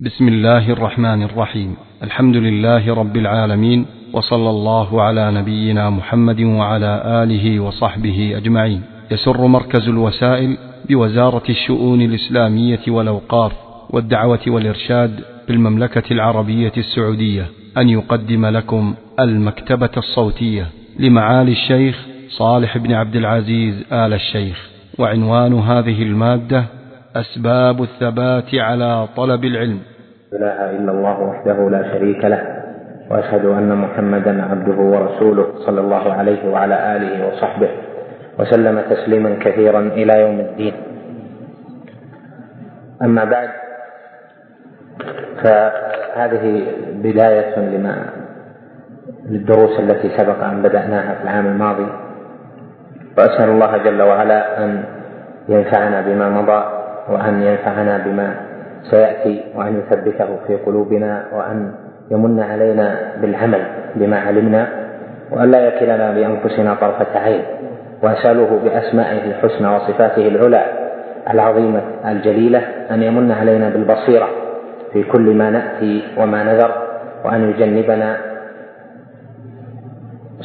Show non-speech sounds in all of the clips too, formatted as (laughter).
بسم الله الرحمن الرحيم. الحمد لله رب العالمين وصلى الله على نبينا محمد وعلى آله وصحبه أجمعين. يسر مركز الوسائل بوزارة الشؤون الإسلامية والأوقاف والدعوة والإرشاد بالمملكة العربية السعودية أن يقدم لكم المكتبة الصوتية لمعالي الشيخ صالح بن عبد العزيز آل الشيخ. وعنوان هذه المادة أسباب الثبات على طلب العلم. لا إله إلا الله وحده لا شريك له وأشهد أن محمدا عبده ورسوله صلى الله عليه وعلى آله وصحبه وسلم تسليما كثيرا إلى يوم الدين. أما بعد فهذه بداية لما للدروس التي سبق أن بدأناها في العام الماضي وأسأل الله جل وعلا أن ينفعنا بما مضى وأن ينفعنا بما سيأتي وأن يثبته في قلوبنا وأن يمن علينا بالعمل بما علمنا وأن لا يكلنا بأنفسنا طرفة عين وأسأله بأسمائه الحسنى وصفاته العلى العظيمة الجليلة أن يمن علينا بالبصيرة في كل ما نأتي وما نذر وأن يجنبنا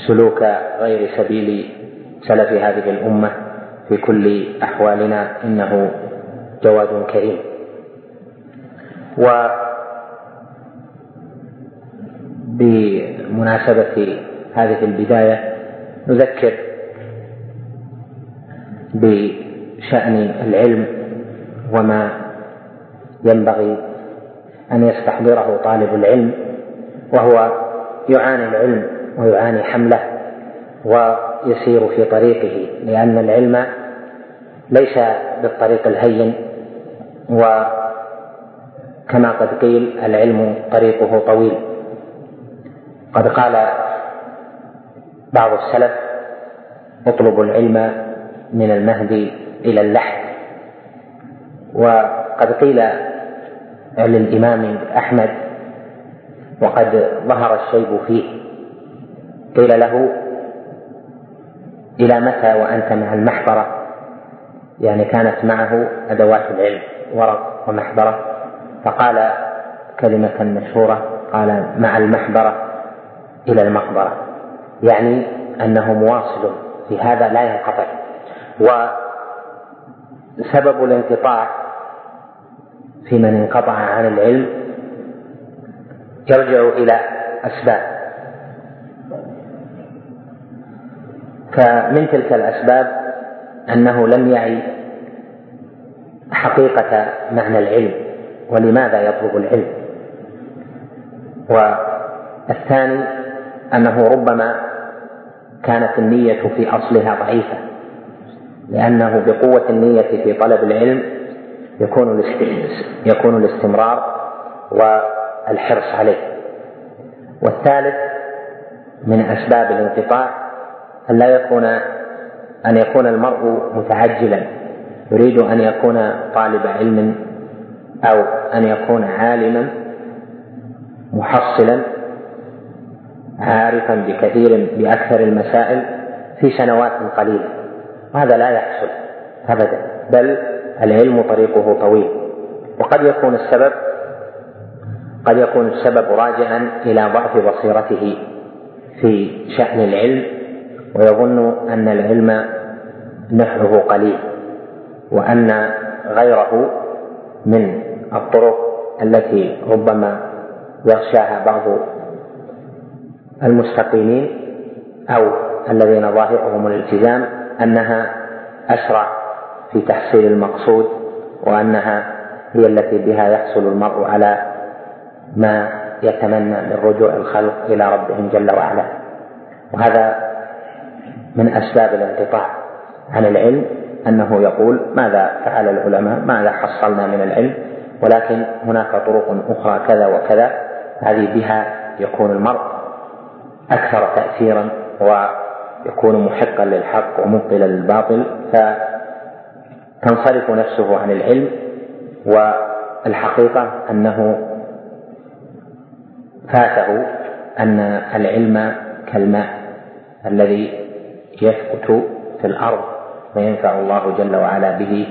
سلوك غير سبيل سلف هذه الأمة في كل أحوالنا إنه جواد كريم. و بمناسبة هذه البداية نذكر بشأن العلم وما ينبغي أن يستحضره طالب العلم وهو يعاني العلم ويعاني حمله ويسير في طريقه لأن العلم ليس بالطريق الهين وكما قد قيل العلم طريقه طويل. قد قال بعض السلف اطلبوا العلم من المهدي إلى اللحد. وقد قيل للإمام أحمد وقد ظهر الشيب فيه. قيل له إلى متى وأنت مع المحبره يعني كانت معه أدوات العلم. ورق ومحبرة فقال كلمة مشهورة قال مع المحبرة إلى المقبرة يعني أنه مواصل في هذا لا ينقطع وسبب الانقطاع في من انقطع عن العلم يرجع إلى أسباب. فمن تلك الأسباب أنه لم يعي حقيقة معنى العلم ولماذا يطلب العلم. والثاني أنه ربما كانت النية في أصلها ضعيفة لأنه بقوة النية في طلب العلم يكون يكون الاستمرار والحرص عليه. والثالث من أسباب الانقطاع أن لا يكون أن يكون المرء متعجلا. يريد أن يكون طالب علم أو أن يكون عالما محصلا عارفا بكثير بأكثر المسائل في سنوات قليلة. وهذا لا يحصل أبدا بل العلم طريقه طويل. وقد يكون السبب قد يكون السبب راجعا إلى ضعف بصيرته في شأن العلم ويظن أن العلم نفعه قليل. وأن غيره من الطرق التي ربما يغشاها بعض المستقيمين أو الذين ظاهرهم الالتزام أنها أسرع في تحصيل المقصود وأنها هي التي بها يحصل المرء على ما يتمنى من رجوع الخلق إلى ربهم جل وعلا. وهذا من أسباب الانقطاع عن العلم. أنه يقول ماذا فعل العلماء؟ ماذا حصلنا من العلم؟ ولكن هناك طرق أخرى كذا وكذا. هذه بها يكون المرء أكثر تأثيرا ويكون محقا للحق ومبطلا للباطل. فتنصرف نفسه عن العلم والحقيقة أنه فاته أن العلم كالماء الذي يثبت في الأرض. وينفع الله جل وعلا به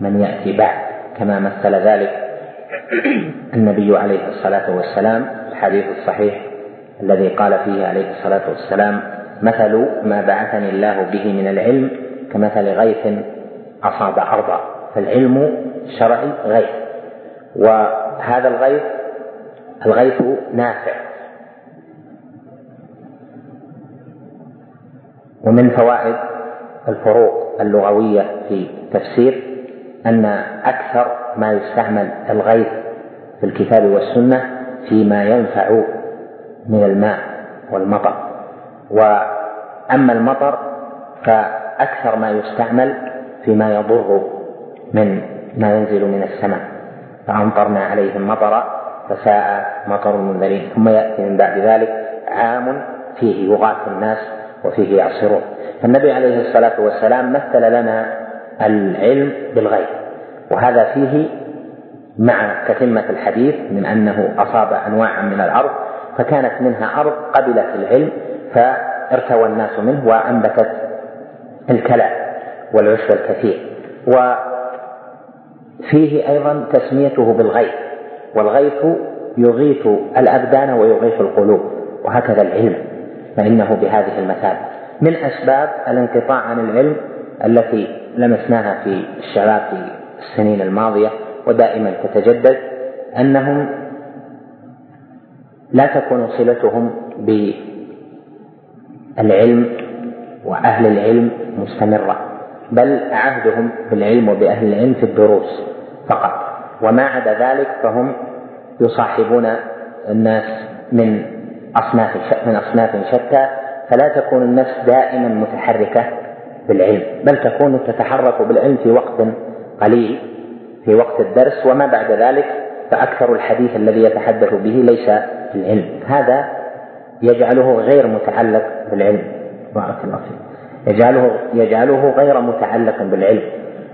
من يأتي بعد كما مثل ذلك (clears throat) النبي عليه الصلاة والسلام الحديث الصحيح الذي قال فيه عليه الصلاة والسلام مثل ما بعثني الله به من العلم كمثل غيث أصاب أرضا فالعلم الشرعي غيث. وهذا الغيث الغيث نافع. ومن فوائد الفروق اللغوية في التفسير أن أكثر ما يستعمل الغيث في الكتاب والسنة فيما ينفع من الماء والمطر. وأما المطر فأكثر ما يستعمل فيما يضر من ما ينزل من السماء. فأمطرنا عليهم مطرا فساء مطر المنذرين. ثم يأتي من بعد ذلك عام فيه يغاث الناس وفيه يعصرون. فالنبي عليه الصلاة والسلام مثل لنا العلم بالغيب. وهذا فيه مع تتمة الحديث من أنه أصاب أنواعا من الأرض فكانت منها أرض قبلت العلم فارتوى الناس منه وأنبتت الكلى والعشب الكثير. وفيه أيضا تسميته بالغيث والغيث يغيث الأبدان ويغيث القلوب. وهكذا العلم. فإنه بهذه المثابة. من أسباب الانقطاع عن العلم التي لمسناها في الشباب في السنين الماضية ودائما تتجدد أنهم لا تكون صلتهم بالعلم وأهل العلم مستمرة بل عهدهم بالعلم وبأهل العلم في الدروس فقط. وما عدا ذلك فهم يصاحبون الناس من أصناف من أصناف شتى فلا تكون النفس دائما متحركة بالعلم بل تكون تتحرك بالعلم في وقت قليل في وقت الدرس وما بعد ذلك فأكثر الحديث الذي يتحدث به ليس العلم هذا يجعله غير متعلق بالعلم. بارك الله فيك. يجعله يجعله غير متعلق بالعلم.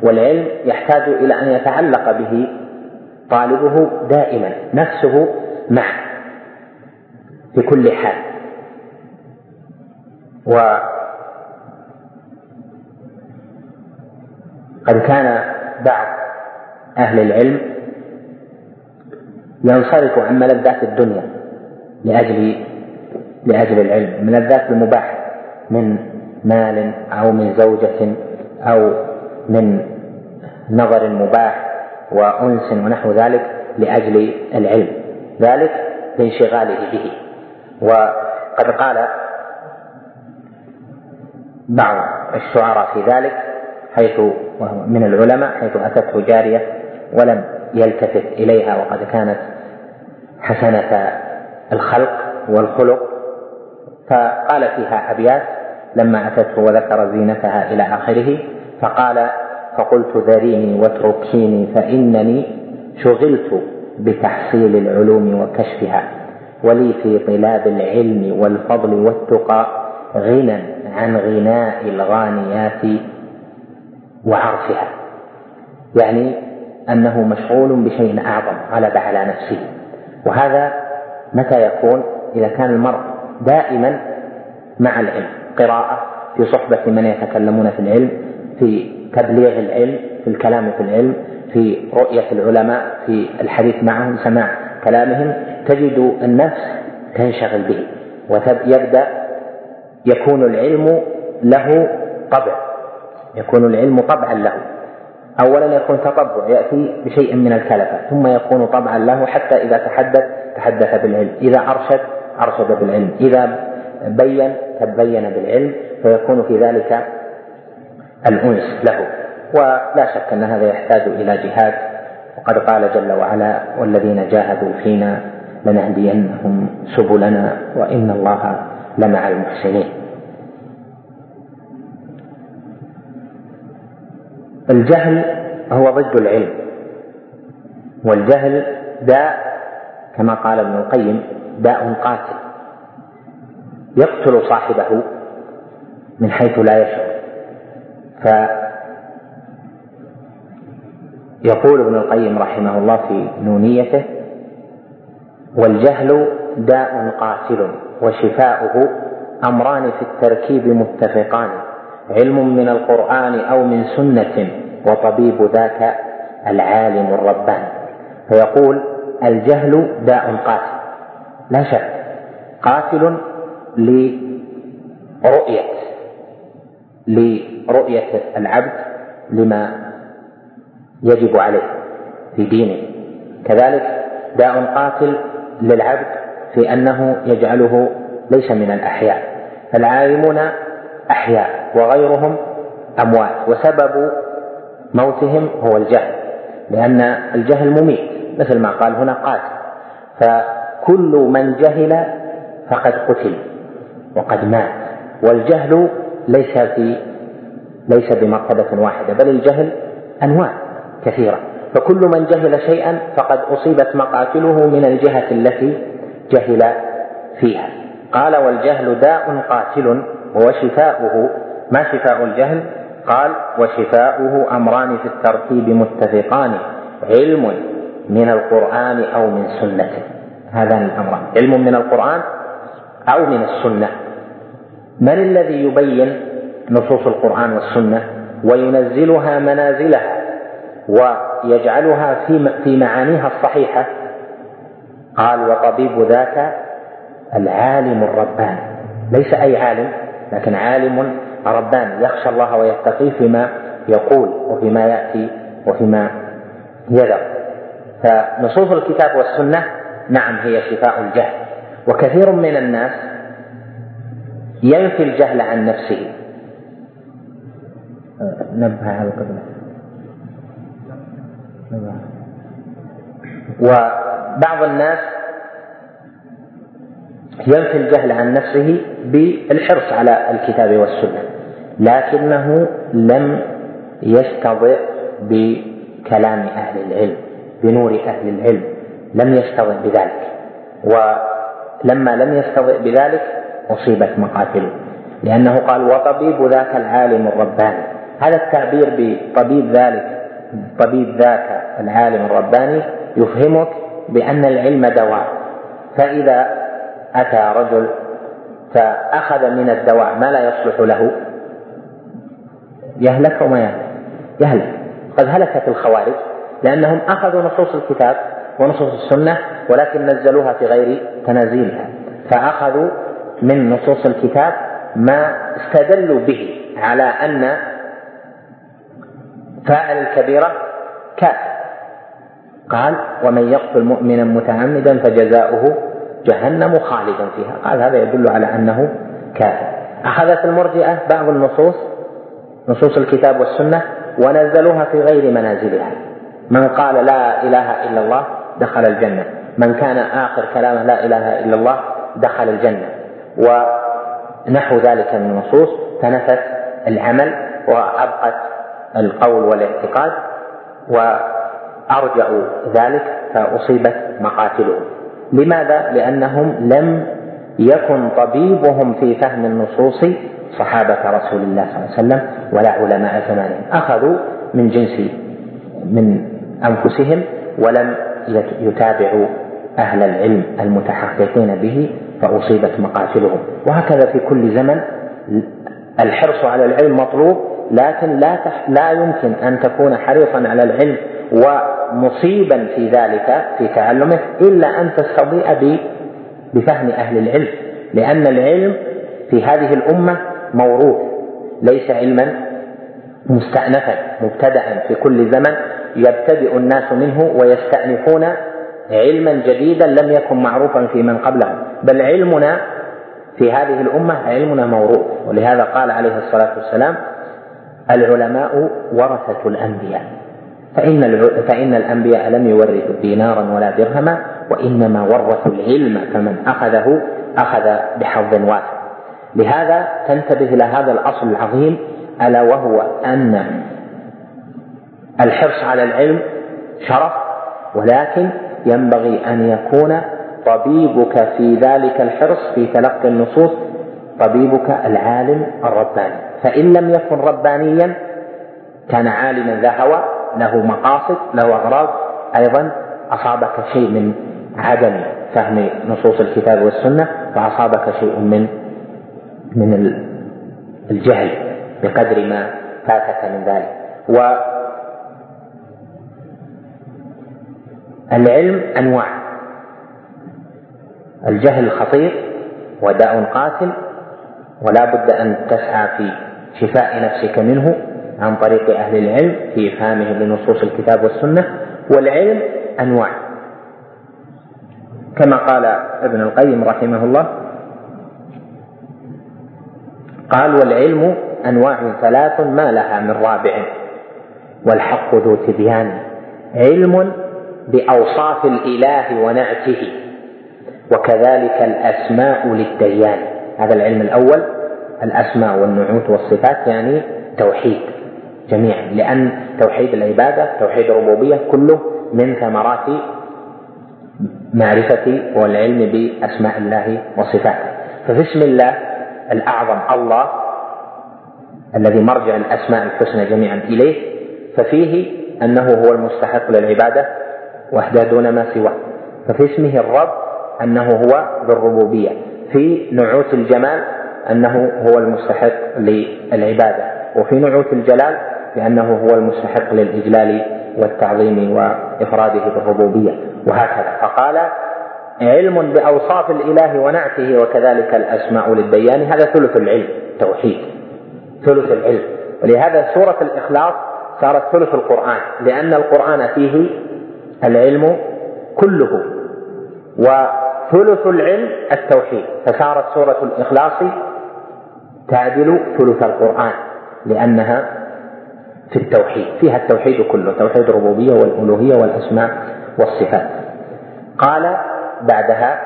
والعلم يحتاج إلى أن يتعلق به طالبه دائما نفسه معه. في كل حال وقد كان بعض أهل العلم ينصرف عن ملذات الدنيا لأجل لأجل العلم ملذات المباح من مال أو من زوجة أو من نظر مباح وأنس ونحو ذلك لأجل العلم ذلك لانشغاله به. وقد قال بعض الشعراء في ذلك حيث من العلماء حيث أتته جارية ولم يلتفت إليها وقد كانت حسنة الخلق والخلق فقال فيها أبيات لما أتته وذكر زينتها إلى آخره فقال فقلت ذريني واتركيني فإنني شغلت بتحصيل العلوم وكشفها. ولي في طلاب العلم والفضل والتقى غنى عن غناء الغانيات وعرفها. يعني أنه مشغول بشيء أعظم غلب على نفسه. وهذا متى يكون؟ إذا كان المرء دائما مع العلم. قراءة في صحبة من يتكلمون في العلم في تبليغ العلم في الكلام في العلم في رؤية العلماء في الحديث معهم سماع كلامهم. تجد النفس تنشغل به ويبدأ يكون العلم له طبع يكون العلم طبعا له. أولا يكون تطبع يأتي بشيء من الكلفة ثم يكون طبعا له حتى إذا تحدث تحدث بالعلم. إذا أرشد أرشد بالعلم. إذا بين تبين بالعلم فيكون في ذلك الأنس له. ولا شك أن هذا يحتاج إلى جهاد. وقد قال جل وعلا والذين جاهدوا فينا لنهدينهم سبلنا وإن الله لمع المحسنين. الجهل هو ضد العلم والجهل داء كما قال ابن القيم داء قاتل يقتل صاحبه من حيث لا يشعر. فيقول ابن القيم رحمه الله في نونيته والجهل داء قاتل وشفاؤه أمران في التركيب متفقان علم من القرآن أو من سنة وطبيب ذاك العالم الرباني فيقول الجهل داء قاتل. لا شك قاتل لرؤية لرؤية العبد لما يجب عليه في دينه. كذلك داء قاتل للعبد في أنه يجعله ليس من الأحياء. فالعالمون أحياء وغيرهم أموات وسبب موتهم هو الجهل لأن الجهل مميت مثل ما قال هنا قاتل. فكل من جهل فقد قتل وقد مات والجهل ليس في ليس بمرتبة واحدة بل الجهل أنواع كثيرة. فكل من جهل شيئا فقد أصيبت مقاتله من الجهة التي جهل فيها. قال والجهل داء قاتل وشفاؤه ما شفاء الجهل؟ قال وشفاؤه أمران في الترتيب متفقان. علم من القرآن أو من سنة هذان الأمران. علم من القرآن أو من السنة. من الذي يبين نصوص القرآن والسنة وينزلها منازلها؟ ويجعلها في معانيها الصحيحة. قال وطبيب ذاك العالم الرباني ليس أي عالم لكن عالم رباني يخشى الله ويتقيه فيما يقول وفيما يأتي وفيما يذر. فنصوص الكتاب والسنة نعم هي شفاء الجهل. وكثير من الناس ينفي الجهل عن نفسه. نبه على القبلة وبعض الناس ينفي الجهل عن نفسه بالحرص على الكتاب والسنة لكنه لم يستضع بكلام أهل العلم بنور أهل العلم لم يستضع بذلك. ولما لم يستضع بذلك أصيبت مقاتله لأنه قال وطبيب ذاك العالم الرباني. هذا التعبير بطبيب ذلك طبيب ذاك العالم الرباني يفهمك بأن العلم دواء. فإذا أتى رجل فأخذ من الدواء ما لا يصلح له يهلك وما يهلك. يهلك. قد هلكت الخوارج لأنهم أخذوا نصوص الكتاب ونصوص السنة ولكن نزلوها في غير تنازيلها. فأخذوا من نصوص الكتاب ما استدلوا به على أن فاعل الكبيرة كافر قال ومن يقتل مؤمنا متعمدا فجزاؤه جهنم خالدا فيها. قال هذا يدل على أنه كافر أخذت المرجئة بعض النصوص نصوص الكتاب والسنة ونزلوها في غير منازلها. من قال لا إله إلا الله دخل الجنة. من كان آخر كلامه لا إله إلا الله دخل الجنة. ونحو ذلك من النصوص تنفت العمل وأبقت القول والاعتقاد وأرجعوا ذلك فأصيبت مقاتلهم. لماذا؟ لأنهم لم يكن طبيبهم في فهم النصوص صحابة رسول الله صلى الله عليه وسلم ولا علماء زمانهم. أخذوا من جنس من أنفسهم ولم يتابعوا أهل العلم المتحققين به فأصيبت مقاتلهم. وهكذا في كل زمن الحرص على العلم مطلوب لكن لا لا يمكن أن تكون حريصا على العلم ومصيبا في ذلك في تعلمه إلا أن تستضيء بفهم أهل العلم. لأن العلم في هذه الأمة موروث ليس علما مستأنفا مبتدأ في كل زمن يبتدئ الناس منه ويستأنفون علما جديدا لم يكن معروفا في من قبلهم. بل علمنا في هذه الأمة علمنا موروث. ولهذا قال عليه الصلاة والسلام العلماء ورثة الأنبياء. فإن فإن الأنبياء لم يورثوا دينارا ولا درهما وإنما ورثوا العلم فمن أخذه أخذ بحظ واسع. لهذا تنتبه إلى هذا الأصل العظيم ألا وهو أن الحرص على العلم شرف ولكن ينبغي أن يكون طبيبك في ذلك الحرص في تلقي النصوص طبيبك العالم الرباني. فإن لم يكن ربانيا كان عالما ذا هوى له مقاصد له أغراض. أيضا أصابك شيء من عدم فهم نصوص الكتاب والسنة وأصابك شيء من من الجهل بقدر ما فاتك من ذلك. و العلم أنواع. الجهل خطير وداء قاتل ولا بد أن تسعى في شفاء نفسك منه عن طريق أهل العلم في فهمهم لنصوص الكتاب والسنة والعلم أنواع. كما قال ابن القيم رحمه الله قال والعلم أنواع ثلاث ما لها من رابع والحق ذو تبيان علم بأوصاف الإله ونعته وكذلك الأسماء للديان. هذا العلم الأول. الأسماء والنعوت والصفات يعني توحيد جميعا. لأن توحيد العبادة توحيد الربوبية كله من ثمرات معرفة والعلم بأسماء الله وصفاته. ففي اسم الله الأعظم الله الذي مرجع الأسماء الحسنى جميعا إليه ففيه أنه هو المستحق للعبادة وحده دون ما سواه. ففي اسمه الرب أنه هو بالربوبية. في نعوت الجمال أنه هو المستحق للعبادة. وفي نعوت الجلال لأنه هو المستحق للإجلال والتعظيم وإفراده بالربوبية. وهكذا. فقال علم بأوصاف الإله ونعته وكذلك الأسماء للديان هذا ثلث العلم توحيد. ثلث العلم. ولهذا سورة الإخلاص صارت ثلث القرآن لأن القرآن فيه العلم كله وثلث العلم التوحيد. فصارت سورة الإخلاص تعدل ثلث القرآن لأنها في التوحيد فيها التوحيد كله توحيد الربوبية والألوهية والأسماء والصفات. قال بعدها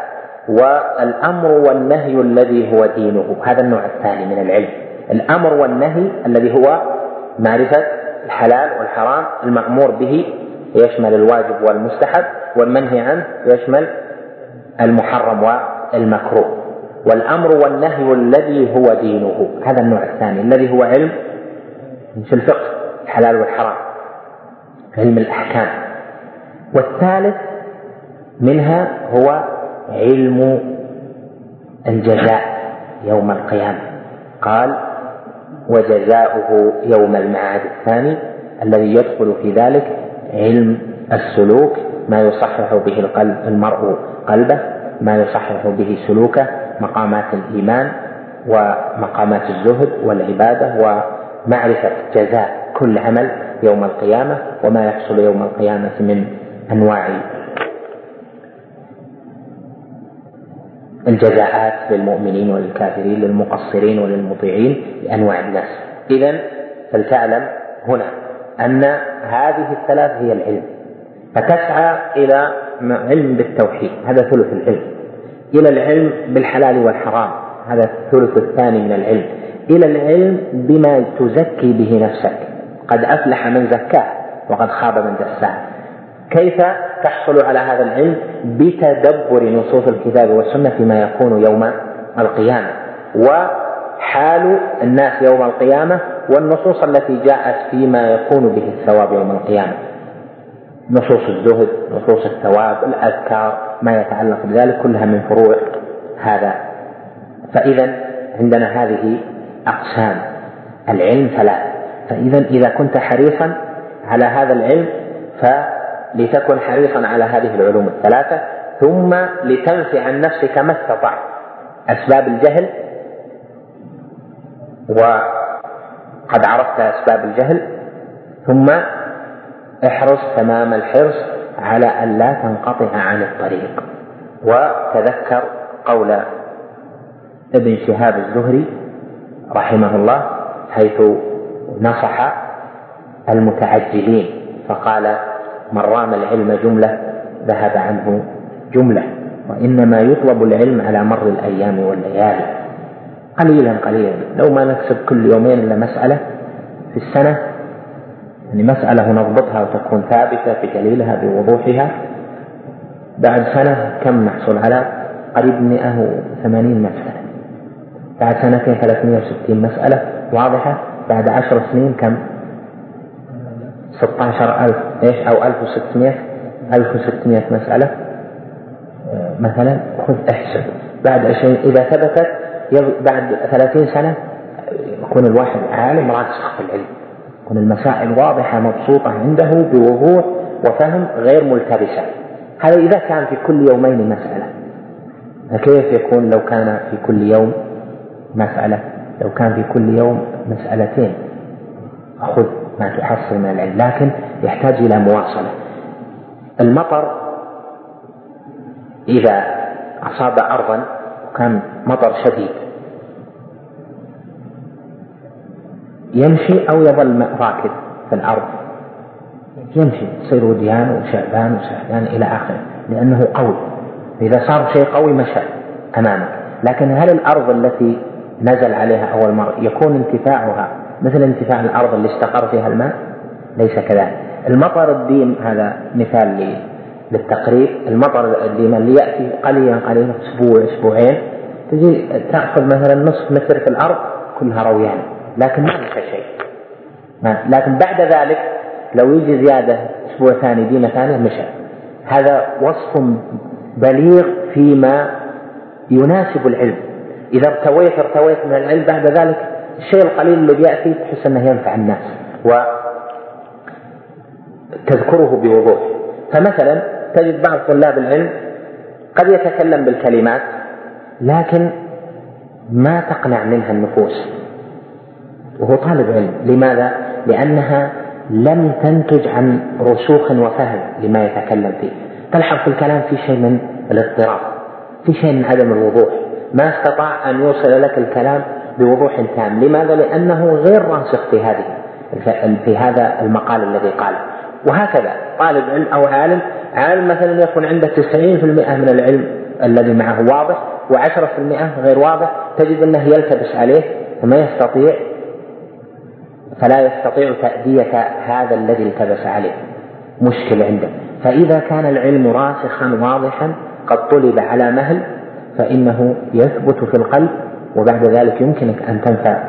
والأمر والنهي الذي هو دينه. هذا النوع الثاني من العلم. الأمر والنهي الذي هو معرفة الحلال والحرام المأمور به يشمل الواجب والمستحب والمنهي عنه يشمل المحرم والمكروه. والأمر والنهي الذي هو دينه. هذا النوع الثاني. الذي هو علم في الفقه الحلال والحرام علم الأحكام. والثالث منها هو علم الجزاء يوم القيامة. قال وجزاؤه يوم المعاد. الثاني الذي يدخل في ذلك علم السلوك ما يصحح به القلب المرء قلبه ما يصحح به سلوكه مقامات الإيمان ومقامات الزهد والعبادة ومعرفة جزاء كل عمل يوم القيامة وما يحصل يوم القيامة من أنواع الجزاءات للمؤمنين وللكافرين للمقصرين وللمطيعين لأنواع الناس. إذا فلتعلم هنا أن هذه الثلاث هي العلم. فتسعى إلى علم بالتوحيد. هذا ثلث العلم. إلى العلم بالحلال والحرام. هذا الثلث الثاني من العلم. إلى العلم بما تزكي به نفسك. قد أفلح من زكاه وقد خاب من دساه. كيف تحصل على هذا العلم؟ بتدبر نصوص الكتاب والسنة فيما يكون يوم القيامة. وحال الناس يوم القيامة والنصوص التي جاءت فيما يكون به الثواب يوم القيامة. نصوص الزهد نصوص الثواب الأذكار ما يتعلق بذلك كلها من فروع هذا. فإذا عندنا هذه أقسام. العلم ثلاث فإذا إذا كنت حريصا على هذا العلم فلتكن حريصا على هذه العلوم الثلاثة ثم لتنفي عن نفسك ما استطعت. أسباب الجهل وقد عرفت أسباب الجهل ثم احرص تمام الحرص على أن لا تنقطع عن الطريق. وتذكر قول ابن شهاب الزهري رحمه الله حيث نصح المتعجلين فقال من رام العلم جملة ذهب عنه جملة وإنما يطلب العلم على مر الأيام والليالي. قليلا قليلا لو ما نكسب كل يومين إلا مسألة في السنة يعني مسألة نضبطها وتكون ثابتة بدليلها بوضوحها. بعد سنة كم نحصل على قريب 180 مسألة؟ بعد سنتين 360 مسألة واضحة. بعد عشر سنين كم؟ 16000 إيش؟ أو 1600 1600 مسألة. مثلا خذ احسب. بعد 20 إذا ثبتت بعد 30 سنة يكون الواحد عالم راسخ في العلم. يكون المسائل واضحة مبسوطة عنده بوضوح وفهم غير ملتبسة. هذا إذا كان في كل يومين مسألة. فكيف يكون لو كان في كل يوم مسألة؟ لو كان في كل يوم مسألتين. خذ ما تحصل من العلم. لكن يحتاج إلى مواصلة. المطر إذا أصاب أرضا وكان مطر شديد. يمشي أو يظل راكد في الأرض. يمشي يصير وديان وشعبان وشعبان إلى آخره لأنه قوي. إذا صار شيء قوي مشى أمامك لكن هل الأرض التي نزل عليها أول مرة يكون انتفاعها مثل انتفاع الأرض اللي استقر فيها الماء؟ ليس كذلك. المطر الديم هذا مثال للتقريب. المطر الديم اللي يأتي قليلا قليلا أسبوع أسبوعين تجي تأخذ مثلا نصف متر في الأرض كلها رويان. لكن ما مشى شيء. ما. لكن بعد ذلك لو يجي زيادة أسبوع ثاني ديمة ثانية مشى. هذا وصف بليغ فيما يناسب العلم. إذا ارتويت ارتويت من العلم بعد ذلك الشيء القليل الذي يأتي تحس أنه ينفع الناس. وتذكره بوضوح. فمثلا تجد بعض طلاب العلم قد يتكلم بالكلمات لكن ما تقنع منها النفوس. وهو طالب علم. لماذا؟ لأنها لم تنتج عن رسوخ وفهم لما يتكلم فيه. تلحظ في الكلام في شيء من الاضطراب في شيء من عدم الوضوح. ما استطاع أن يوصل لك الكلام بوضوح تام. لماذا؟ لأنه غير راسخ في هذه في هذا المقال الذي قاله. وهكذا طالب علم أو عالم عالم مثلا يكون عنده 90% من العلم الذي معه واضح و10% غير واضح تجد أنه يلتبس عليه وما يستطيع فلا يستطيع تأدية هذا الذي التبس عليه. مشكلة عنده فإذا كان العلم راسخا واضحا قد طلب على مهل فإنه يثبت في القلب وبعد ذلك يمكنك أن تنفع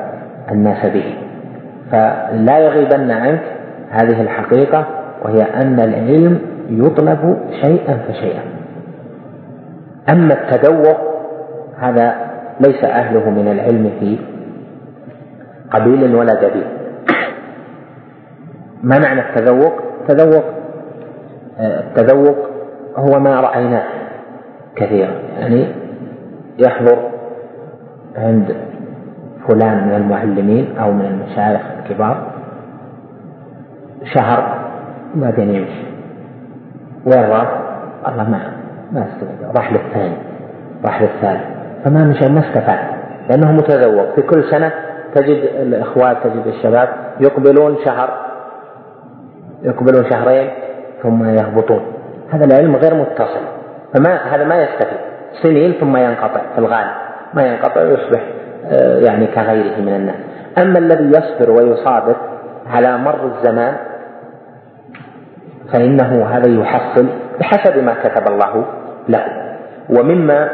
الناس به. فلا يغيبن عنك هذه الحقيقة وهي أن العلم يطلب شيئا فشيئا. أما التذوق هذا ليس أهله من العلم في قبيل ولا دليل. ما معنى التذوق؟ التذوق التذوق هو ما رأيناه كثيرا. يعني يحضر عند فلان من المعلمين أو من المشايخ الكبار شهر بعدين يمشي وين راح؟ الله ما ما استفاد. راح للثاني راح للثالث. فما مشى ما استفاد. لأنه متذوق. في كل سنة تجد الإخوات تجد الشباب يقبلون شهر يقبلون شهرين ثم يهبطون. هذا العلم غير متصل. فما هذا ما يستفيد. سنين ثم ينقطع في الغالب. ما ينقطع ويصبح آه، يعني كغيره من الناس. أما الذي يصبر ويصابر على مر الزمان فإنه هذا يحصل بحسب ما كتب الله له. ومما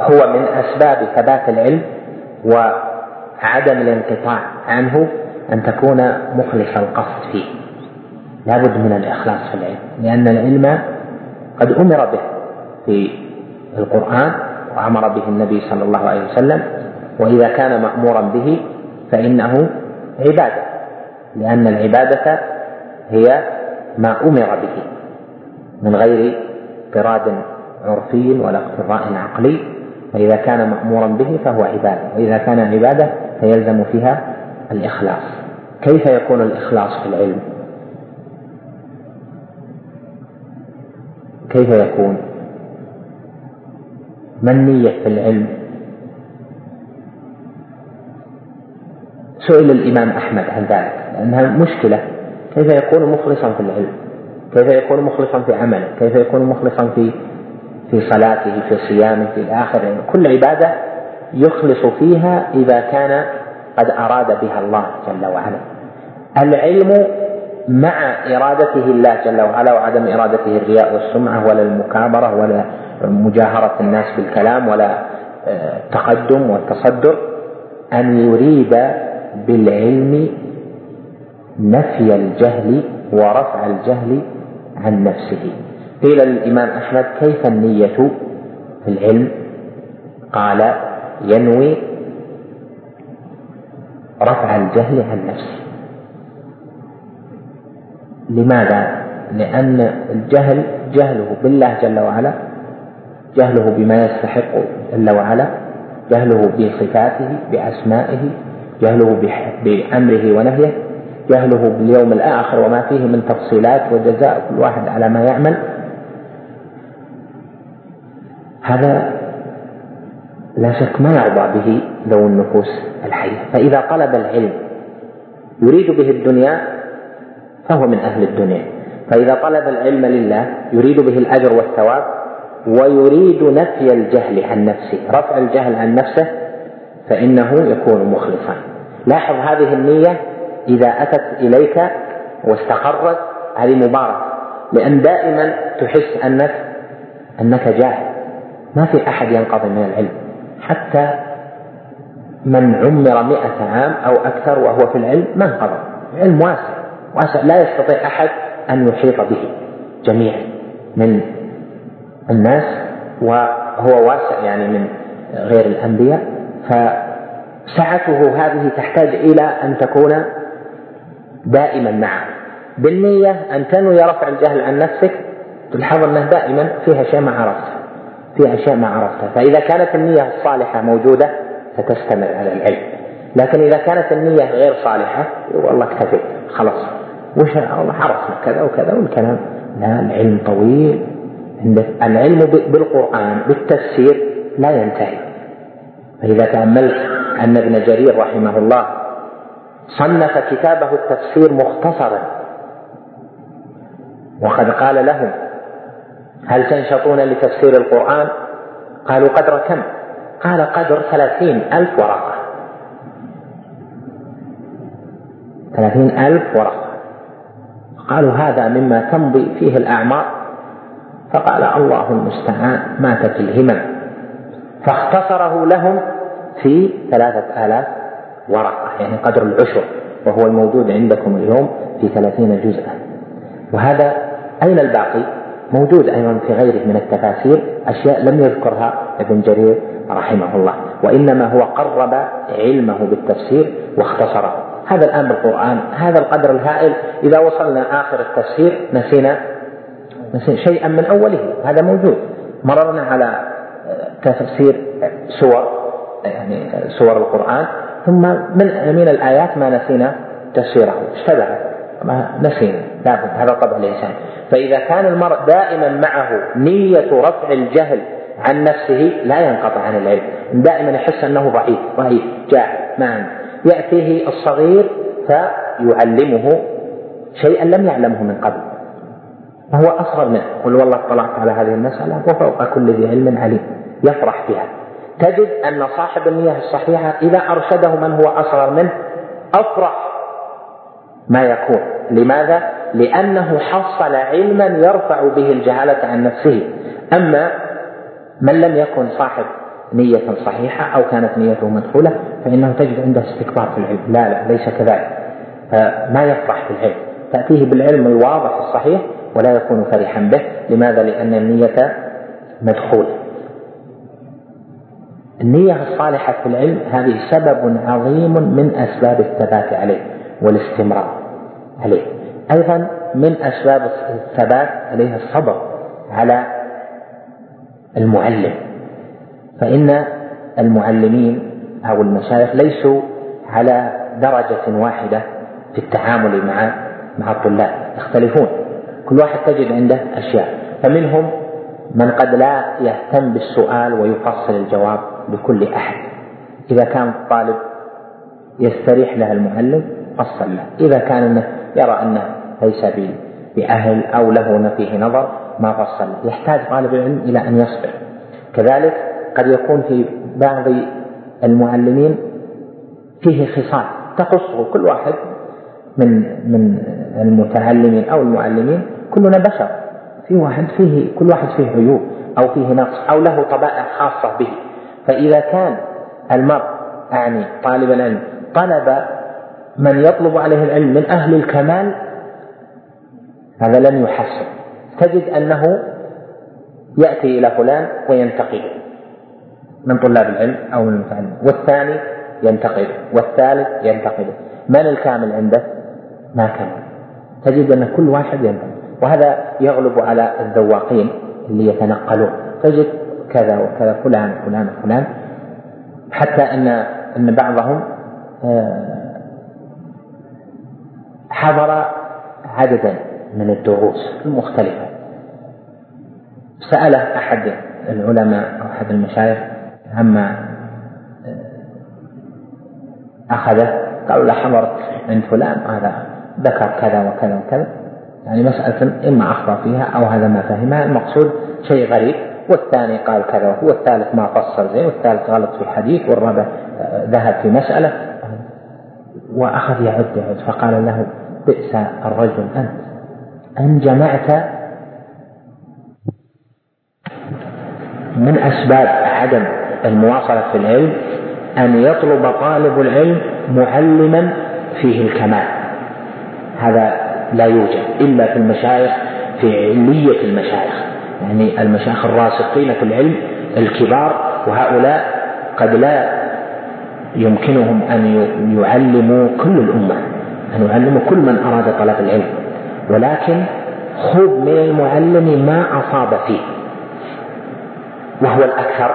هو من أسباب ثبات العلم وعدم الانقطاع عنه أن تكون مخلص القصد فيه. لابد من الإخلاص في العلم لأن العلم قد أمر به في القرآن وأمر به النبي صلى الله عليه وسلم وإذا كان مأمورا به فإنه عبادة لأن العبادة هي ما أمر به من غير اضطراد عرفي ولا اقتضاء عقلي. فإذا كان مأمورا به فهو عبادة وإذا كان عبادة فيلزم فيها الإخلاص. كيف يكون الإخلاص في العلم؟ كيف يكون؟ ما النية في العلم؟ سئل الإمام أحمد عن ذلك لأنها مشكلة. كيف يكون مخلصا في العلم؟ كيف يكون مخلصا في عمله؟ كيف يكون مخلصا في في صلاته في صيامه في آخره. كل عبادة يخلص فيها إذا كان قد أراد بها الله جل وعلا. العلم مع إرادته الله جل وعلا وعدم إرادته الرياء والسمعة ولا المكابرة ولا مجاهرة الناس بالكلام ولا التقدم آه، والتصدر أن يريد بالعلم نفي الجهل ورفع الجهل عن نفسه. قيل للإمام أحمد كيف النية في العلم؟ قال ينوي رفع الجهل عن نفسه. لماذا؟ لأن الجهل جهله بالله جل وعلا جهله بما يستحق جل وعلا جهله بصفاته بأسمائه جهله بأمره ونهيه جهله باليوم الآخر وما فيه من تفصيلات وجزاء كل واحد على ما يعمل. هذا لا شك ما يرضى به ذو النفوس الحية. فإذا طلب العلم يريد به الدنيا فهو من أهل الدنيا. فإذا طلب العلم لله يريد به الأجر والثواب ويريد نفي الجهل عن نفسه. رفع الجهل عن نفسه فإنه يكون مخلصا. لاحظ هذه النية إذا أتت إليك واستقرت هذه مباركة لأن دائما تحس أنك أنك جاهل. ما في أحد ينقضي من العلم. حتى من عمر مئة عام أو أكثر وهو في العلم ما انقضى. العلم واسع. واسع. لا يستطيع أحد أن يحيط به جميعا من الناس وهو واسع يعني من غير الأنبياء. فسعته هذه تحتاج إلى أن تكون دائما معه. بالنية أن تنوي رفع الجهل عن نفسك. تلاحظ أنه دائما فيها شيء ما عرفته في أشياء ما عرفتها. فإذا كانت النية الصالحة موجودة فتستمر على العلم. لكن إذا كانت النية غير صالحة والله اكتفيت خلاص. وش الله عرفنا كذا وكذا والكلام. لا العلم طويل. العلم بالقرآن بالتفسير لا ينتهي. فإذا تأملت أن ابن جرير رحمه الله صنف كتابه التفسير مختصرا وقد قال لهم هل تنشطون لتفسير القرآن؟ قالوا قدر كم؟ قال قدر ثلاثين ألف ورقة. ثلاثين ألف ورقة. قالوا هذا مما تمضي فيه الأعمار. فقال الله المستعان ماتت الهمم. فاختصره لهم في ثلاثة آلاف ورقة يعني قدر العشر وهو الموجود عندكم اليوم في ثلاثين جزءا. وهذا أين الباقي؟ موجود أيضا في غيره من التفاسير أشياء لم يذكرها ابن جرير رحمه الله وإنما هو قرب علمه بالتفسير واختصره. هذا الآن بالقرآن هذا القدر الهائل. إذا وصلنا آخر التفسير نسينا نسينا شيئا من أوله. هذا موجود. مررنا على تفسير سور يعني سور القرآن. ثم من من الآيات ما نسينا تفسيره. اشتبه. نسينا. لابد هذا طبع الإنسان فإذا كان المرء دائما معه نية رفع الجهل عن نفسه لا ينقطع عن العلم. دائما يحس أنه ضعيف ضعيف جاهل ما عنده يأتيه الصغير فيعلمه شيئا لم يعلمه من قبل. وهو أصغر منه. قل والله اطلعت على هذه المسألة وفوق كل ذي علم عليم. يفرح بها. تجد أن صاحب النية الصحيحة إذا أرشده من هو أصغر منه أفرح ما يكون لماذا؟ لأنه حصل علما يرفع به الجهالة عن نفسه. أما من لم يكن صاحب نية صحيحة أو كانت نيته مدخولة فإنه تجد عنده استكبار في العلم. لا لا ليس كذلك. ما يفرح بالعلم تأتيه بالعلم الواضح الصحيح ولا يكون فرحا به. لماذا؟ لأن النية مدخولة. النية الصالحة في العلم هذه سبب عظيم من أسباب الثبات عليه والاستمرار. عليه. أيضا من أسباب الثبات عليه الصبر على المعلم فإن المعلمين أو المشايخ ليسوا على درجة واحدة في التعامل مع مع الطلاب يختلفون. كل واحد تجد عنده أشياء فمنهم من قد لا يهتم بالسؤال ويفصل الجواب لكل أحد. إذا كان الطالب يستريح له المعلم فصل له. إذا كان أنه يرى أنه ليس بأهل أو له فيه نظر ما فصل. يحتاج طالب العلم إلى أن يصبر. كذلك قد يكون في بعض المعلمين فيه خصال. تخصه كل واحد من من المتعلمين أو المعلمين كلنا بشر. في واحد فيه كل واحد فيه عيوب أو فيه نقص أو له طبائع خاصة به. فإذا كان المرء أعني طالب العلم طلب من يطلب عليه العلم من أهل الكمال هذا لن يحسن تجد أنه يأتي إلى فلان وينتقي من طلاب العلم أو من المتعلم والثاني ينتقد والثالث ينتقد من الكامل عنده؟ ما كمل تجد أن كل واحد ينتقد وهذا يغلب على الذواقين اللي يتنقلون. تجد كذا وكذا فلان فلان فلان حتى ان أن بعضهم آه، حضر عددا من الدروس المختلفة. سأله أحد العلماء أو أحد المشايخ عما أخذه قالوا له حضرت عند فلان هذا ذكر كذا وكذا وكذا. يعني مسألة إما أخطأ فيها أو هذا ما فهمها المقصود شيء غريب. والثاني قال كذا والثالث ما فصل زين والثالث غلط في حديث والرابع ذهب في مسألة. وأخذ يعد يعد. فقال له بئس الرجل أنت. أن جمعت من أسباب عدم المواصلة في العلم أن يطلب طالب العلم معلما فيه الكمال. هذا لا يوجد إلا في المشايخ في علية المشايخ. يعني المشايخ الراسخين في العلم الكبار وهؤلاء قد لا يمكنهم أن يعلموا كل الأمة أن يعلموا كل من أراد طلب العلم. ولكن خذ من المعلم ما أصاب فيه. وهو الأكثر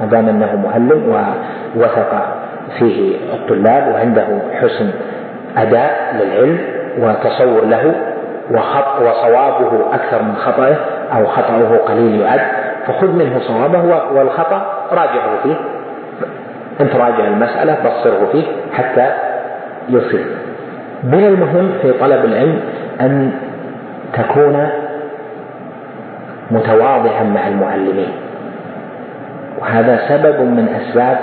ما دام أنه معلم ووثق فيه الطلاب وعنده حسن أداء للعلم وتصور له وخط وصوابه أكثر من خطأه أو خطأه قليل يعد فخذ منه صوابه والخطأ راجعه فيه. أن تراجع المسألة بصره فيه حتى يصيب من المهم في طلب العلم أن تكون متواضعا مع المعلمين. وهذا سبب من أسباب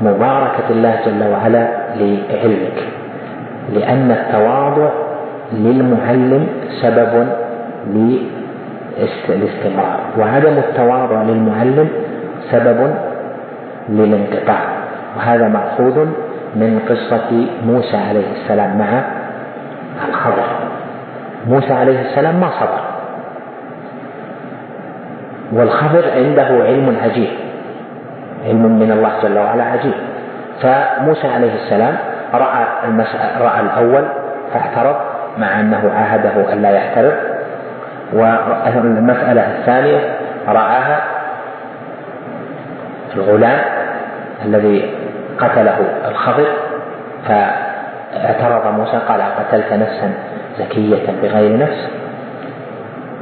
مباركة الله جل وعلا لعلمك. لأن التواضع للمعلم سبب للاستمرار وعدم التواضع للمعلم سبب للانقطاع. وهذا مأخوذ من قصة موسى عليه السلام مع الخضر. موسى عليه السلام ما صبر والخضر عنده علم عجيب. علم من الله جل وعلا عجيب. فموسى عليه السلام رأى رأى الأول فاعترض مع أنه عاهده ألا يعترض والمسألة الثانية رآها الغلام الذي قتله الخضر فاعترض موسى قال قتلت نفسا زكية بغير نفس؟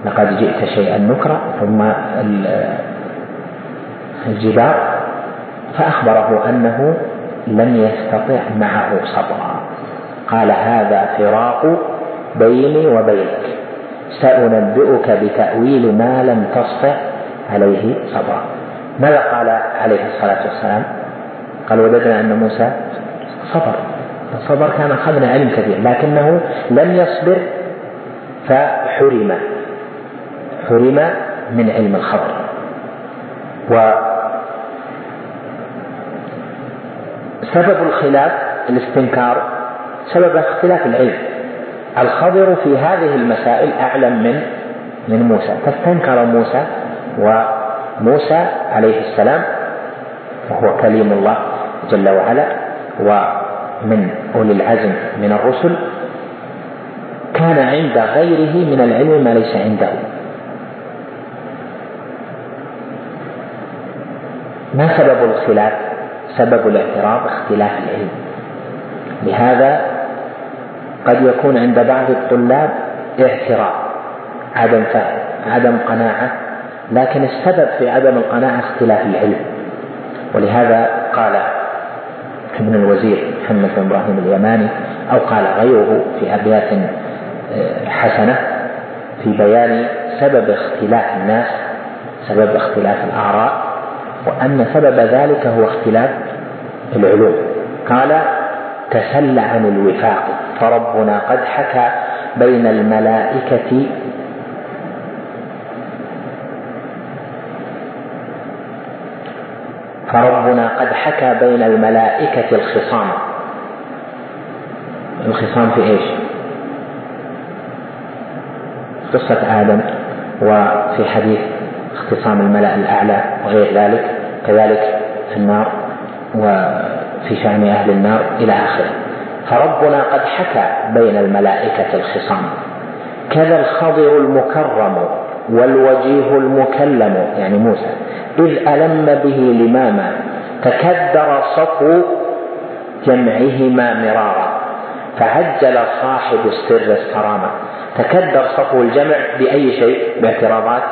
لقد جئت شيئا نكرا. ثم الجدار فأخبره أنه لم يستطع معه صبرا. قال هذا فراق بيني وبينك سأنبئك بتأويل ما لم تستطع عليه صبرا. ماذا قال عليه الصلاة والسلام؟ قال وجدنا أن موسى صبر. الصبر كان أخذنا علم كثير لكنه لم يصبر فحرم. حرم من علم الخبر. وسبب الخلاف الاستنكار سبب اختلاف العلم. الخضر في هذه المسائل أعلم من من موسى. فاستنكر موسى وموسى عليه السلام وهو كليم الله جل وعلا ومن أولي العزم من الرسل كان عند غيره من العلم ما ليس عنده. ما سبب الخلاف؟ سبب الاعتراض اختلاف العلم. لهذا قد يكون عند بعض الطلاب اعتراض عدم فهم عدم قناعة لكن السبب في عدم القناعة اختلاف العلم. ولهذا قال ابن الوزير محمد بن إبراهيم اليماني أو قال غيره في أبيات آه، حسنة في بيان سبب اختلاف الناس سبب اختلاف الآراء وأن سبب ذلك هو اختلاف العلوم. قال تسل عن الوفاق فربنا قد حكى بين الملائكة فربنا قد حكى بين الملائكة الخصام. الخصام في إيش؟ قصة آدم وفي حديث اختصام الملأ الأعلى وغير ذلك كذلك في النار وفي في شأن أهل النار إلى آخره. فربنا قد حكى بين الملائكة الخصام. كذا الخضر المكرم والوجيه المكلم يعني موسى. إذ ألم به لماما تكدر صفو جمعهما مرارا. فعجل صاحب السر الصرامة تكدر صفو الجمع بأي شيء؟ باعتراضات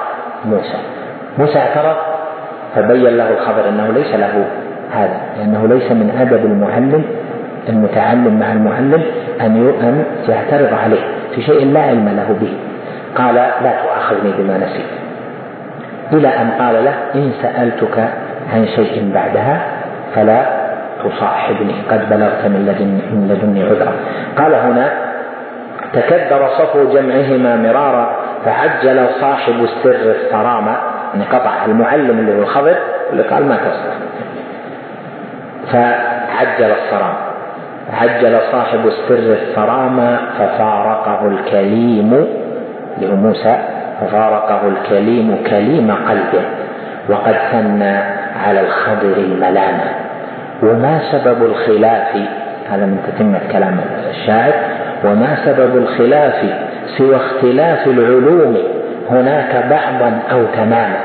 موسى. موسى اعترض فبين له الخبر أنه ليس له هذا لأنه ليس من أدب المعلم المتعلم مع المعلم أن أن يعترض عليه في شيء لا علم له به. قال لا تؤاخذني بما نسيت. إلى أن قال له إن سألتك عن شيء بعدها فلا تصاحبني. قد بلغت من لدن من لدني عذرا. قال هنا تكدر صفو جمعهما مرارا فعجل صاحب السر الصرامة يعني قطع المعلم اللي هو الخضر اللي قال ما تصدق فعجل الصرام عجل صاحب السر الصرامة ففارقه الكليم اللي هو موسى. ففارقه الكليم كليم قلبه وقد ثنى على الخضر الملامة. وما سبب الخلاف؟ هذا من تتمة كلام الشاعر. وما سبب الخلاف سوى اختلاف العلوم؟ هناك بعضا أو تماما.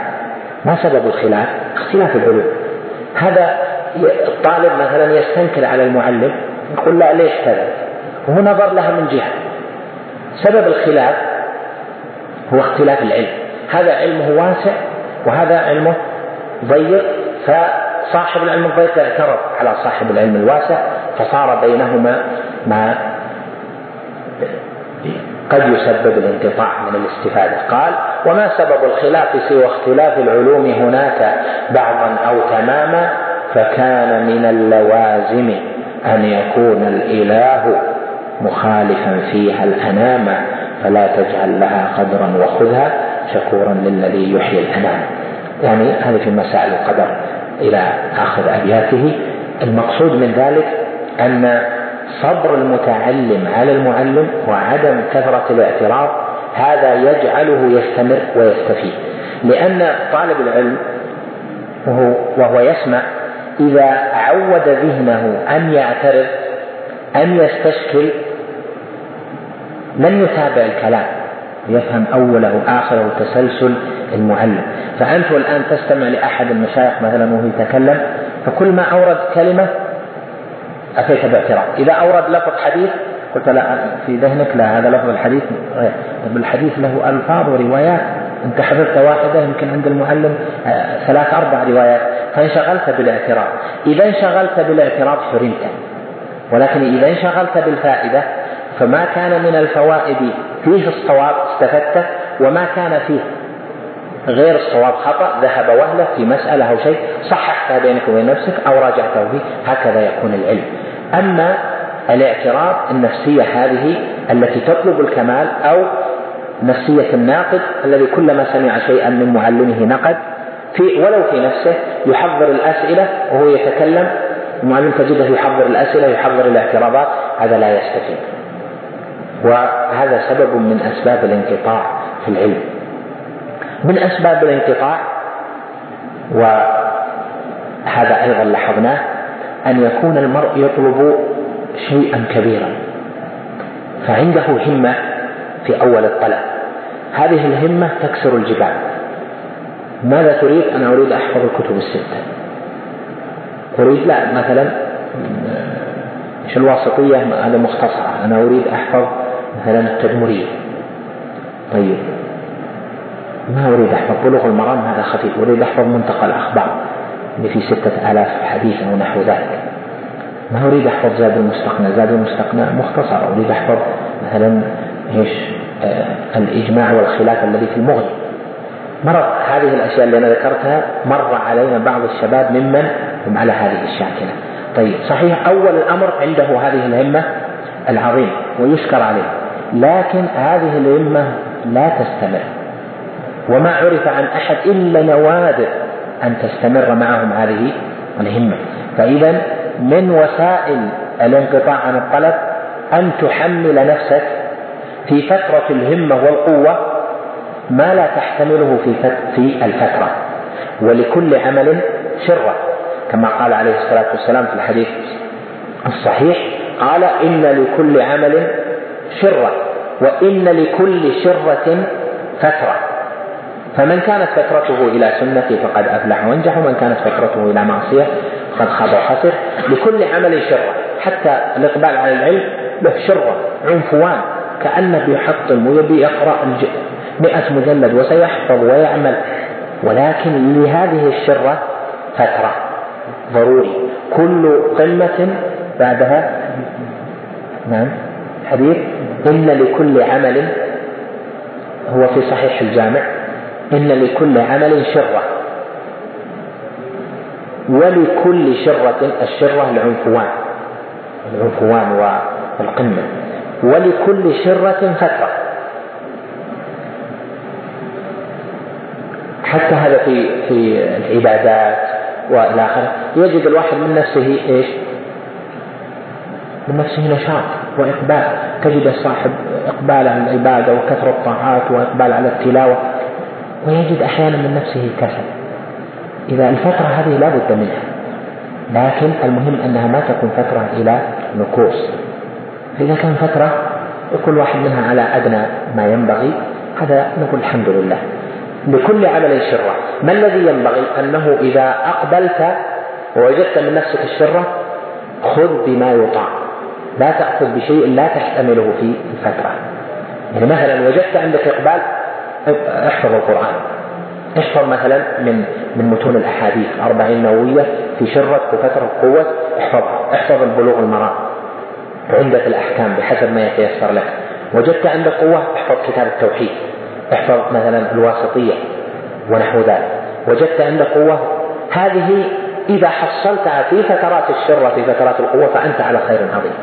ما سبب الخلاف؟ اختلاف العلوم. هذا الطالب مثلا يستنكر على المعلم يقول لا ليش كذا وهو نظر لها من جهة. سبب الخلاف هو اختلاف العلم. هذا علمه واسع وهذا علمه ضيق فصاحب العلم الضيق اعترض على صاحب العلم الواسع فصار بينهما ما قد يسبب الانقطاع من الاستفادة. قال وما سبب الخلاف سوى اختلاف العلوم هناك بعضا أو تماما؟ فكان من اللوازم أن يكون الإله مخالفا فيها الأنام فلا تجعل لها قدرا وخذها شكورا للذي يحيي الأنام. يعني هذه في مسائل القدر إلى آخر أبياته. المقصود من ذلك أن صبر المتعلم على المعلم وعدم كثرة الاعتراض هذا يجعله يستمر ويستفيد. لأن طالب العلم وهو, وهو يسمع إذا عود ذهنه أن يعترض أن يستشكل لن يتابع الكلام؟ يفهم أوله آخره تسلسل المعلم فأنت الآن تستمع لأحد المشايخ مثلا وهو يتكلم فكل ما أورد كلمة أتيت باعتراض. إذا أورد لفظ حديث قلت لا في ذهنك لا هذا لفظ الحديث طيب الحديث له ألفاظ وروايات. أنت حفظت واحدة يمكن عند المعلم آه، ثلاث أربع روايات. فانشغلت بالاعتراض. إذا انشغلت بالاعتراض حرمت. ولكن إذا انشغلت بالفائدة فما كان من الفوائد فيه الصواب استفدته وما كان فيه غير الصواب خطأ ذهب وهلة في مسألة أو شيء صححتها بينك وبين نفسك أو راجعته فيه هكذا يكون العلم. أما الاعتراض النفسية هذه التي تطلب الكمال أو نفسية الناقد الذي كلما سمع شيئا من معلمه نقد في ولو في نفسه يحضر الأسئلة وهو يتكلم المعلم تجده يحضر الأسئلة يحضر الاعتراضات هذا لا يستفيد. وهذا سبب من أسباب الانقطاع في العلم. من أسباب الانقطاع وهذا أيضا لاحظناه أن يكون المرء يطلب شيئا كبيرا فعنده همة في أول الطلب. هذه الهمة تكسر الجبال. ماذا تريد؟ أنا أريد أحفظ الكتب الستة. أريد لا مثلا إيش الواسطية؟ هذا مختصرة أنا أريد أحفظ مثلا التدمرية طيب. ما أريد أحفظ؟ بلوغ المرام هذا خفيف. أريد أحفظ منتقى الأخبار اللي فيه ستة آلاف حديث أو نحو ذلك. ما أريد أحفظ زاد المستقنع زاد المستقنع مختصر. أريد أحفظ مثلا إيش؟ آه الإجماع والخلاف الذي في المغني مر هذه الأشياء اللي أنا ذكرتها مر علينا بعض الشباب ممن هم على هذه الشاكلة. طيب صحيح أول الأمر عنده هذه الهمة العظيمة ويشكر عليه. لكن هذه الهمة لا تستمر. وما عرف عن أحد إلا نوادر أن تستمر معهم هذه الهمة. فإذا من وسائل الانقطاع عن الطلب أن تحمل نفسك في فترة الهمة والقوة ما لا تحتمله في في الفترة. ولكل عمل شرة كما قال عليه الصلاة والسلام في الحديث الصحيح قال إن لكل عمل شرة وإن لكل شرة فترة. فمن كانت فترته إلى سنتي فقد أفلح وانجح ومن كانت فترته إلى معصية فقد خاب وخسر. لكل عمل شرة حتى الإقبال على العلم له شرة عنفوان كأنه بيحطم ويبي يقرأ مئة مجلد وسيحفظ ويعمل. ولكن لهذه الشرة فترة. ضروري. كل قمة بعدها؟ نعم. حديث إن لكل عمل هو في صحيح الجامع إن لكل عمل شرة. ولكل شرة الشرة العنفوان العنفوان والقمة. ولكل شرة فترة. حتى هذا في في العبادات والى اخره يجد الواحد من نفسه إيش؟ من نفسه نشاط. وإقبال. تجد الصاحب إقبال على العبادة وكثره الطاعات وإقبال على التلاوة ويجد أحيانا من نفسه كسل. إذا الفترة هذه لا بد منها لكن المهم أنها ما تكون فترة إلى نكوص فاذا كان فترة وكل واحد منها على أدنى ما ينبغي هذا نقول الحمد لله. لكل عمل شرة. ما الذي ينبغي؟ أنه إذا أقبلت ووجدت من نفسك الشرة خذ بما يطاع. لا تأخذ بشيء لا تحتمله في الفترة. يعني مثلا وجدت عندك إقبال احفظ القرآن. احفظ مثلا من من متون الأحاديث أربعين نووية في شرة وفترة قوة احفظها احفظ البلوغ المرام. عندة الأحكام بحسب ما يتيسر لك. وجدت عندك قوة احفظ كتاب التوحيد. احفظ مثلا الواسطية ونحو ذلك. وجدت عند قوة. هذه إذا حصلتها في فترات الشرة في فترات القوة فأنت على خير عظيم.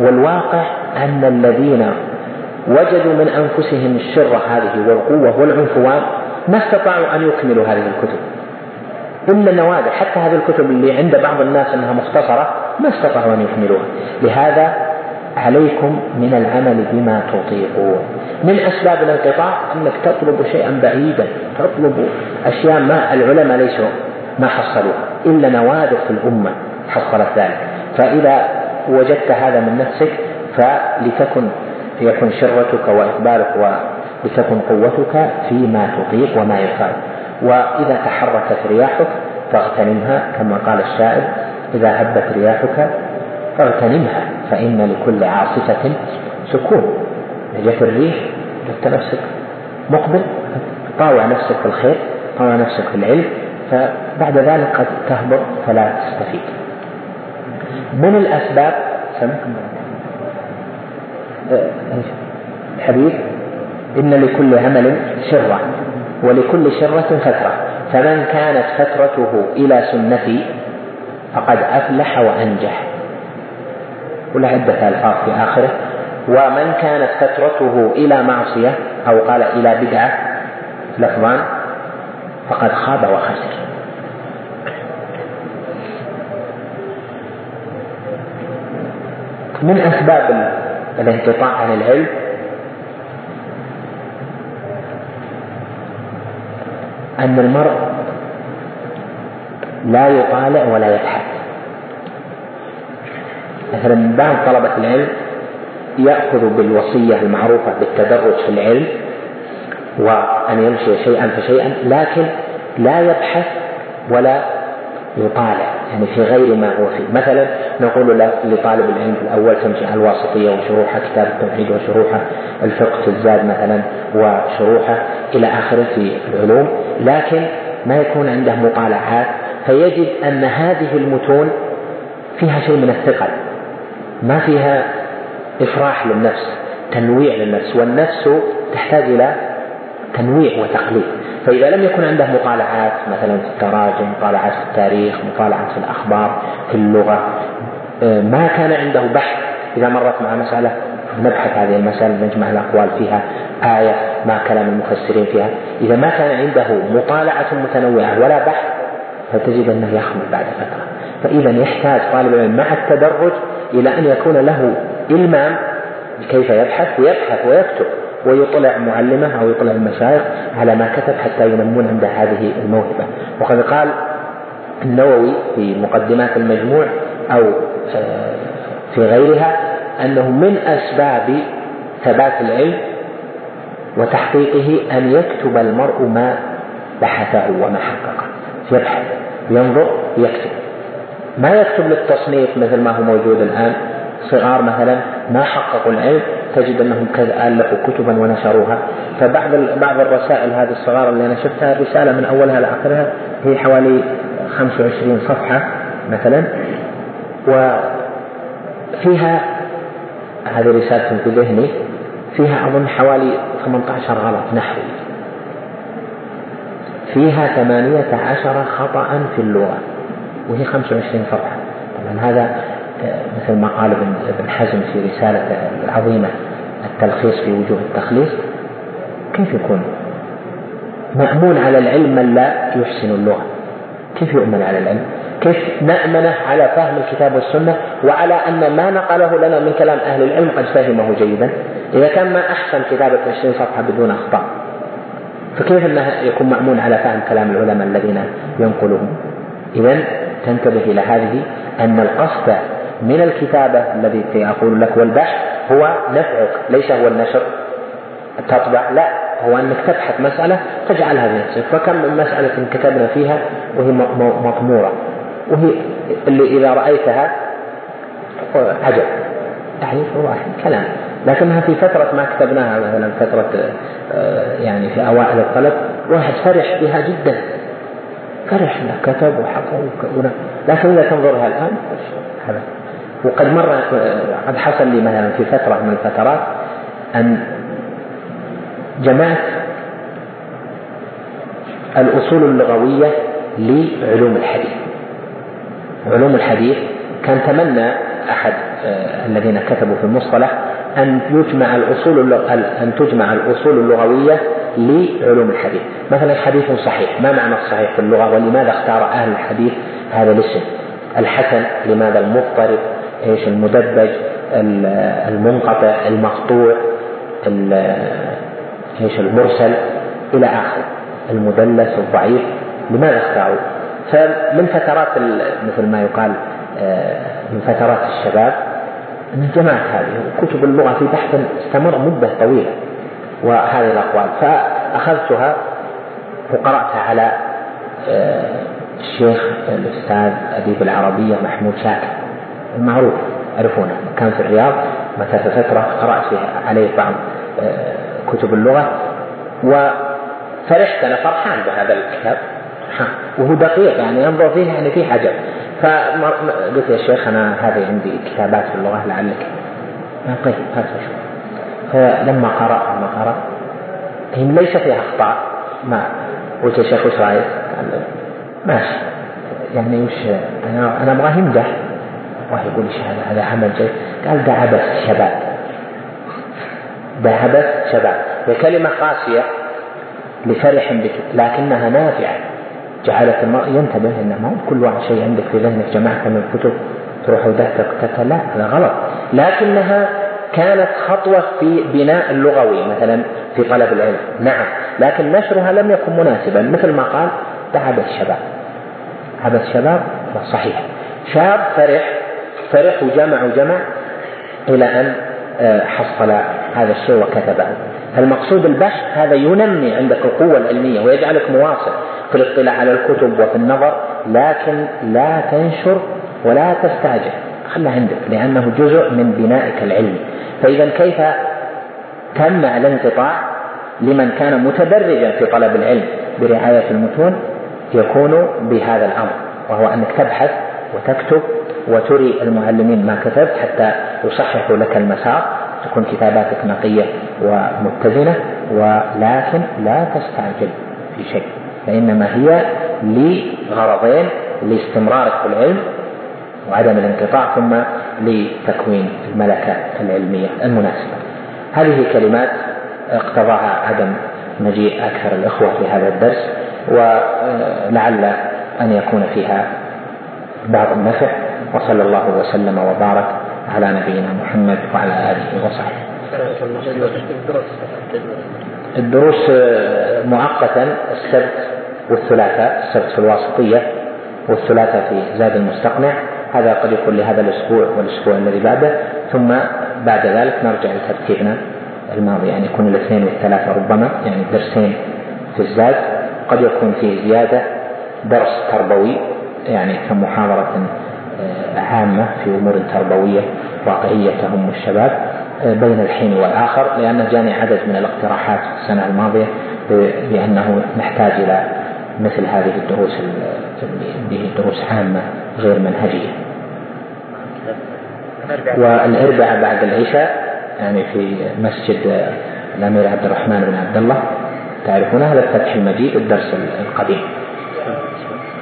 والواقع أن الذين وجدوا من أنفسهم الشرة هذه والقوة والعنفوان ما استطاعوا أن يكملوا هذه الكتب. إلا النوادر حتى هذه الكتب اللي عند بعض الناس أنها مختصرة ما استطاعوا أن يكملوها. لهذا عليكم من العمل بما تطيقون. من أسباب الانقطاع أنك تطلب شيئا بعيدا تطلب أشياء ما العلماء ليسوا ما حصلوها. إلا نوادر في الأمة حصلت ذلك. فإذا وجدت هذا من نفسك فلتكن يكن شرتك وإقبالك ولتكن قوتك فيما تطيق وما يفعل وإذا تحركت رياحك فاغتنمها كما قال الشاعر إذا هبت رياحك فاغتنمها فإن لكل عاصفة سكون. جت الريح جت نفسك مقبل طاوع نفسك في الخير طاوع نفسك في العلم فبعد ذلك قد تهبط فلا تستفيد. من الأسباب سمك الحديث إن لكل عمل شرة ولكل شرة فترة. فمن كانت فترته إلى سنتي فقد أفلح وأنجح. وله عدة ألفاظ في آخره. ومن كانت فترته إلى معصية أو قال إلى بدعة لفظان فقد خاب وخسر. من أسباب الانقطاع عن العلم. أن المرء لا يطالع ولا يبحث مثلا بعض طلبة العلم يأخذ بالوصية المعروفة بالتدرج في العلم وأن يمشي شيئا فشيئا لكن لا يبحث ولا يطالع يعني في غير ما هو فيه. مثلا نقول لطالب العلم الأول تمشي على الواسطية وشروحها كتاب التوحيد وشروحها الفقه في الزاد مثلا وشروحه إلى آخره في العلوم لكن ما يكون عنده مطالعات فيجد أن هذه المتون فيها شيء من الثقل ما فيها إفراح للنفس تنويع للنفس والنفس تحتاج إلى تنويع وتقليد. فإذا لم يكن عنده مطالعات مثلا في التراجم مطالعات في التاريخ مطالعات في الأخبار في اللغة ما كان عنده بحث إذا مرت مع مسألة نبحث هذه المسألة نجمع الأقوال فيها آية ما كلام المفسرين فيها. إذا ما كان عنده مطالعة متنوعة ولا بحث فتجد أنه يخمل بعد فترة. فإذا يحتاج طالب العلم مع التدرج إلى أن يكون له إلمام كيف يبحث ويبحث ويكتب ويطلع معلمه أو يطلع المشايخ على ما كتب حتى ينمون عنده هذه الموهبة. وقد قال النووي في مقدمات المجموع أو في غيرها أنه من أسباب ثبات العلم وتحقيقه أن يكتب المرء ما بحثه وما حققه يبحث ينظر يكتب. ما يكتب للتصنيف مثل ما هو موجود الآن. صغار مثلا ما حققوا العلم تجد أنهم ألفوا كتبا ونشروها. فبعض بعض الرسائل هذه الصغار اللي أنا شفتها رساله من أولها لآخرها هي حوالي 25 صفحة مثلا. وفيها هذه رسالة في ذهني فيها أظن حوالي 18 غلط نحوي. فيها ثمانية عشر خطأ في اللغة وهي 25 صفحة طبعا هذا آه، مثل ما قال ابن حزم في رسالته العظيمة التلخيص في وجوه التخليص كيف يكون؟ مأمون على العلم من لا يحسن اللغة. كيف يؤمن على العلم؟ كيف نأمنه على فهم الكتاب والسنة وعلى أن ما نقله لنا من كلام أهل العلم قد فهمه جيدا؟ إذا كان ما أحسن كتابة 20 صفحة بدون أخطاء فكيف أنه يكون مأمون على فهم كلام العلماء الذين ينقلهم؟ إذا تنتبه إلى هذه أن القصد من الكتابة الذي أقول لك والبحث هو نفعك ليس هو النشر. تطبع لا هو أنك تبحث مسألة تجعلها بنفسك فكم من مسألة كتبنا فيها وهي مطمورة. وهي اللي إذا رأيتها عجب. يعني واحد كلام. لكنها في فترة ما كتبناها مثلا فترة آه، يعني في أوائل الطلب واحد فرح بها جدا. فرح كتب وحكى لكن إذا تنظرها الآن هذا. وقد مر قد حصل لي مثلا في فترة من الفترات أن جمعت الأصول اللغوية لعلوم الحديث. علوم الحديث كان تمنى أحد آه، الذين كتبوا في المصطلح أن يجمع الأصول أن تجمع الأصول اللغوية لعلوم الحديث. مثلا حديث صحيح ما معنى الصحيح في اللغة؟ ولماذا اختار أهل الحديث هذا الاسم؟ الحسن لماذا المضطرب؟ إيش المدبج؟ المنقطع المقطوع إيش المرسل؟ إلى آخره. المدلس الضعيف لماذا اختاروا؟ فمن فترات مثل ما يقال آه، من فترات الشباب من جماعة هذه كتب اللغة في بحث استمر مدة طويلة وهذه الأقوال. فأخذتها وقرأتها على آه، الشيخ الأستاذ أديب العربية محمود شاكر المعروف يعرفونه كان في الرياض متى فترة قرأت عليه بعض آه، كتب اللغة وفرحت أنا فرحان بهذا الكتاب. وهو دقيق يعني ينظر فيه يعني فيه عجب. فقلت يا شيخ أنا هذه عندي كتابات في اللغة لعلك. طيب هات شوف فلما قرأ لما قرأ هي ليس فيها أخطاء. ما قلت يا شيخ وش رأيك؟ قال ماشي. يعني وش أنا أنا أبغاه يمدح الله يقول إيش هذا؟ هذا عمل جيد. قال ده عبث شباب. ده عبث شباب. هي كلمة قاسية لفرح بك لكنها نافعة. جعلت المرء ينتبه إنه ما كل واحد شيء عندك في ذهنك جمعت من الكتب تروح ودهتك لا هذا غلط. لكنها كانت خطوة في بناء اللغوي مثلا في طلب العلم. نعم لكن نشرها لم يكن مناسبا مثل ما قال ده عبث شباب عبث شباب صحيح. شاب فرح فرح وجمع وجمع إلى أن آه، حصل هذا الشيء وكتبه. فالمقصود البحث هذا ينمي عندك القوة العلمية ويجعلك مواصل. في الاطلاع على الكتب وفي النظر لكن لا تنشر ولا تستعجل. خلها عندك لأنه جزء من بنائك العلمي فإذا كيف تمنع الانقطاع لمن كان متدرجا في طلب العلم برعاية المتون يكون بهذا الأمر وهو أنك تبحث وتكتب وتري المعلمين ما كتبت حتى يصححوا لك المسار تكون كتاباتك نقية ومتزنة ولكن لا تستعجل في شيء. فإنما هي لغرضين لاستمرارك في العلم وعدم الانقطاع ثم لتكوين الملكة العلمية المناسبة. هذه كلمات اقتضاها عدم مجيء أكثر الإخوة في هذا الدرس ولعل أن يكون فيها بعض النفع وصلى الله وسلم وبارك على نبينا محمد وعلى آله وصحبه. الدروس مؤقتا السبت والثلاثاء السبت في الواسطية والثلاثاء في زاد المستقنع. هذا قد يكون لهذا الأسبوع والأسبوع الذي بعده. ثم بعد ذلك نرجع لترتيبنا الماضي يعني يكون الاثنين والثلاثة ربما يعني درسين في الزاد. قد يكون فيه زيادة درس تربوي يعني كمحاضرة آه، عامة في أمور تربوية واقعية تهم الشباب آه، بين الحين والآخر لأنه جاني عدد من الاقتراحات السنة الماضية بأنه نحتاج إلى مثل هذه الدروس به دروس عامة غير منهجية. والأربعاء بعد العشاء يعني في مسجد الأمير عبد الرحمن بن عبد الله تعرفون هذا الفتح المجيد الدرس القديم.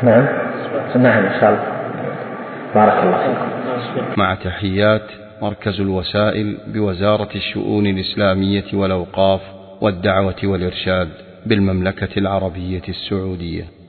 نعم؟ نعم إن شاء الله. بارك الله فيكم. مع تحيات مركز الوسائل بوزارة الشؤون الإسلامية والأوقاف والدعوة والإرشاد بالمملكة العربية السعودية.